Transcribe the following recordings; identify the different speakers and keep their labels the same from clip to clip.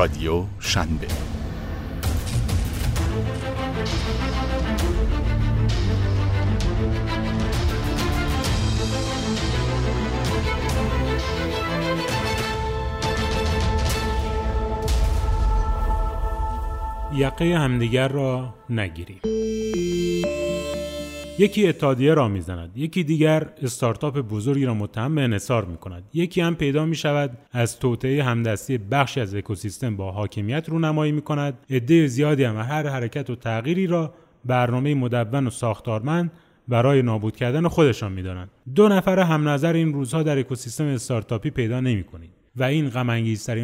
Speaker 1: رادیو شنبه.
Speaker 2: یقه همدیگر را نگیریم. یکی اتحادیه را می‌زند یکی دیگر استارتاپ بزرگی را متهم به انحصار می کند یکی هم پیدا می شود از توطعه همدستی بخشی از اکوسیستم با حاکمیت رونمایی می کند عده زیادی هم هر حرکت و تغییری را برنامه مدون و ساختارمند برای نابود کردن خودشان می‌دانند. دو نفر هم نظر این روزها در اکوسیستم استارتاپی پیدا نمی کنید و این غم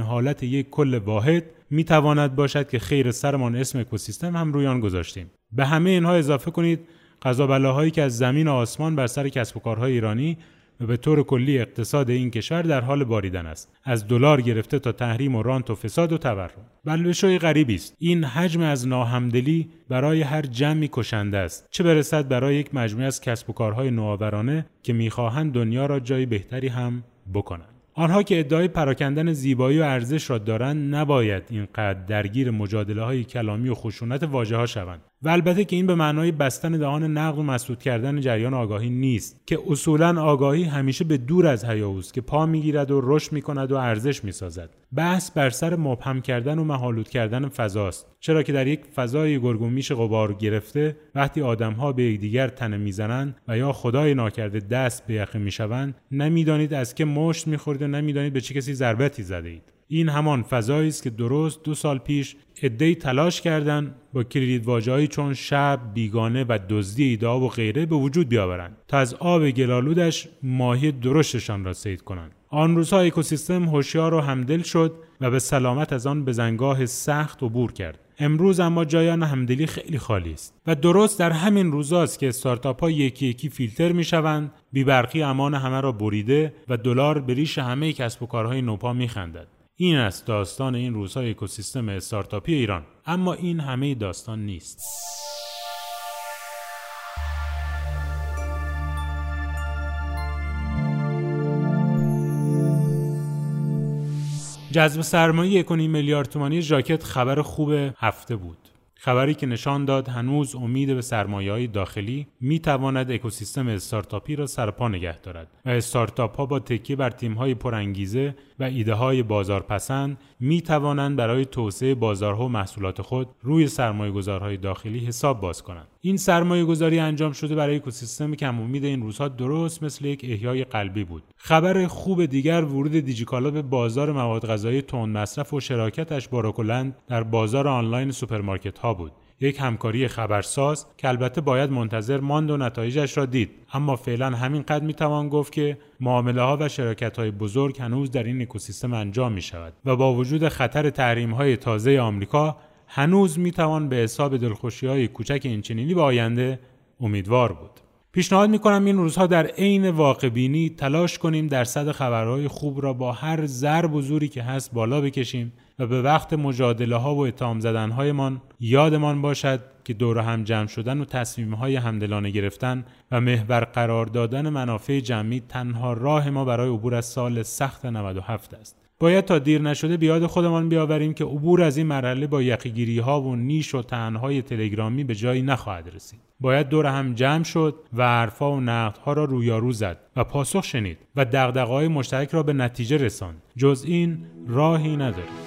Speaker 2: حالت یک کل واحد می تواند باشد که خیر سرمان اسم اکوسیستم هم روی آن گذاشتیم. به همه اینها اضافه کنید قضا بلاهایی که از زمین و آسمان بر سر کسب و کارهای ایرانی و به طور کلی اقتصاد این کشور در حال باریدن است. از دلار گرفته تا تحریم و رانت و فساد و تورم. بلوشوی غریبی است. این حجم از ناهمدلی برای هر جمعی کشنده است. چه برسد برای یک مجموعه از کسب و کارهای نوآورانه که می‌خواهند دنیا را جای بهتری هم بکنند. آنها که ادعای پراکندن زیبایی و ارزش را دارند نباید اینقدر درگیر مجادله های کلامی و خشونت واژه ها شوند. و البته که این به معنای بستن دهان نقد و مسدود کردن جریان آگاهی نیست که اصولا آگاهی همیشه به دور از هیاهوست که پا می‌گیرد و رشد می‌کند و ارزش می‌سازد. بحث بر سر مبهم کردن و مهالود کردن فضاست. چرا که در یک فضای گرگومیش غبار گرفته وقتی آدمها به یکدیگر تنه می‌زنند و یا خدای ناکرده دست به یخه می‌شوند نمی‌دانید از که مشت می‌خورید و نمی‌دانید به چه کسی ضربتی زده اید این همان فضایی است که درست دو سال پیش عدهای تلاش کردند با کلیدواژههایی چون شب بیگانه و دزدی ایدا و غیره به وجود بیاورند تا از آب گلالودش ماهی درشتشان را سید کنند آن روزها اکوسیستم هوشیار و همدل شد و به سلامت از آن به زنگاه سخت عبور کرد امروز اما جایان همدلی خیلی خالی است و درست در همین روزاست که استارتاپ ها یکی یکی فیلتر می شوند بیبرقی امان همه را بریده و دلار به ریش همه کسب و کارهای نوپا می خندد. این است داستان این روزهای اکوسیستم استارتاپی ایران. اما این همه داستان نیست. جذب سرمایه 1.5 میلیارد تومانی ژاکت خبر خوب هفته بود. خبری که نشان داد هنوز امید به سرمایه های داخلی می تواند اکوسیستم استارتاپی را سرپا نگه دارد و استارتاپ ها با تکیه بر تیم های پرانگیزه و ایده های بازارپسند می توانند برای توسعه بازارها و محصولات خود روی سرمایه گذارهای داخلی حساب باز کنند. این سرمایه گذاری انجام شده برای اکوسیستم کم امید این روزها درست مثل یک احیای قلبی بود. خبر خوب دیگر ورود دیجیکالا به بازار مواد غذایی تند مصرف و شراکتش با در بازار آنلاین سوپرمارکت ها بود. یک همکاری خبرساز که البته باید منتظر ماند و نتایجش را دید. اما فعلا همین قدر می‌توان گفت که معامله ها و شرکت های بزرگ هنوز در این اکوسیستم انجام می شود و با وجود خطر تحریم های تازه آمریکا هنوز می‌توان به حساب دلخوشی های کوچک اینچنینی به آینده امیدوار بود. پیشنهاد می‌کنم این روزها در عین واقع بینی تلاش کنیم درصد خبرهای خوب را با هر ضرب و زوری که هست بالا بکشیم و به وقت مجادله ها و اتهام زدن هایمان یادمان باشد که دور هم جمع شدن و تصمیم های همدلانه گرفتن و محور قرار دادن منافع جمعی تنها راه ما برای عبور از سال سخت 97 است. باید تا دیر نشده بیاد خودمان بیاوریم که عبور از این مرحله با یقیگیری ها و نیش و تنهای تلگرامی به جایی نخواهد رسید. باید دور هم جمع شد و حرفها و نقدها را رویارو زد و پاسخ شنید و دغدغه‌های مشترک را به نتیجه رساند. جز این راهی نداریم.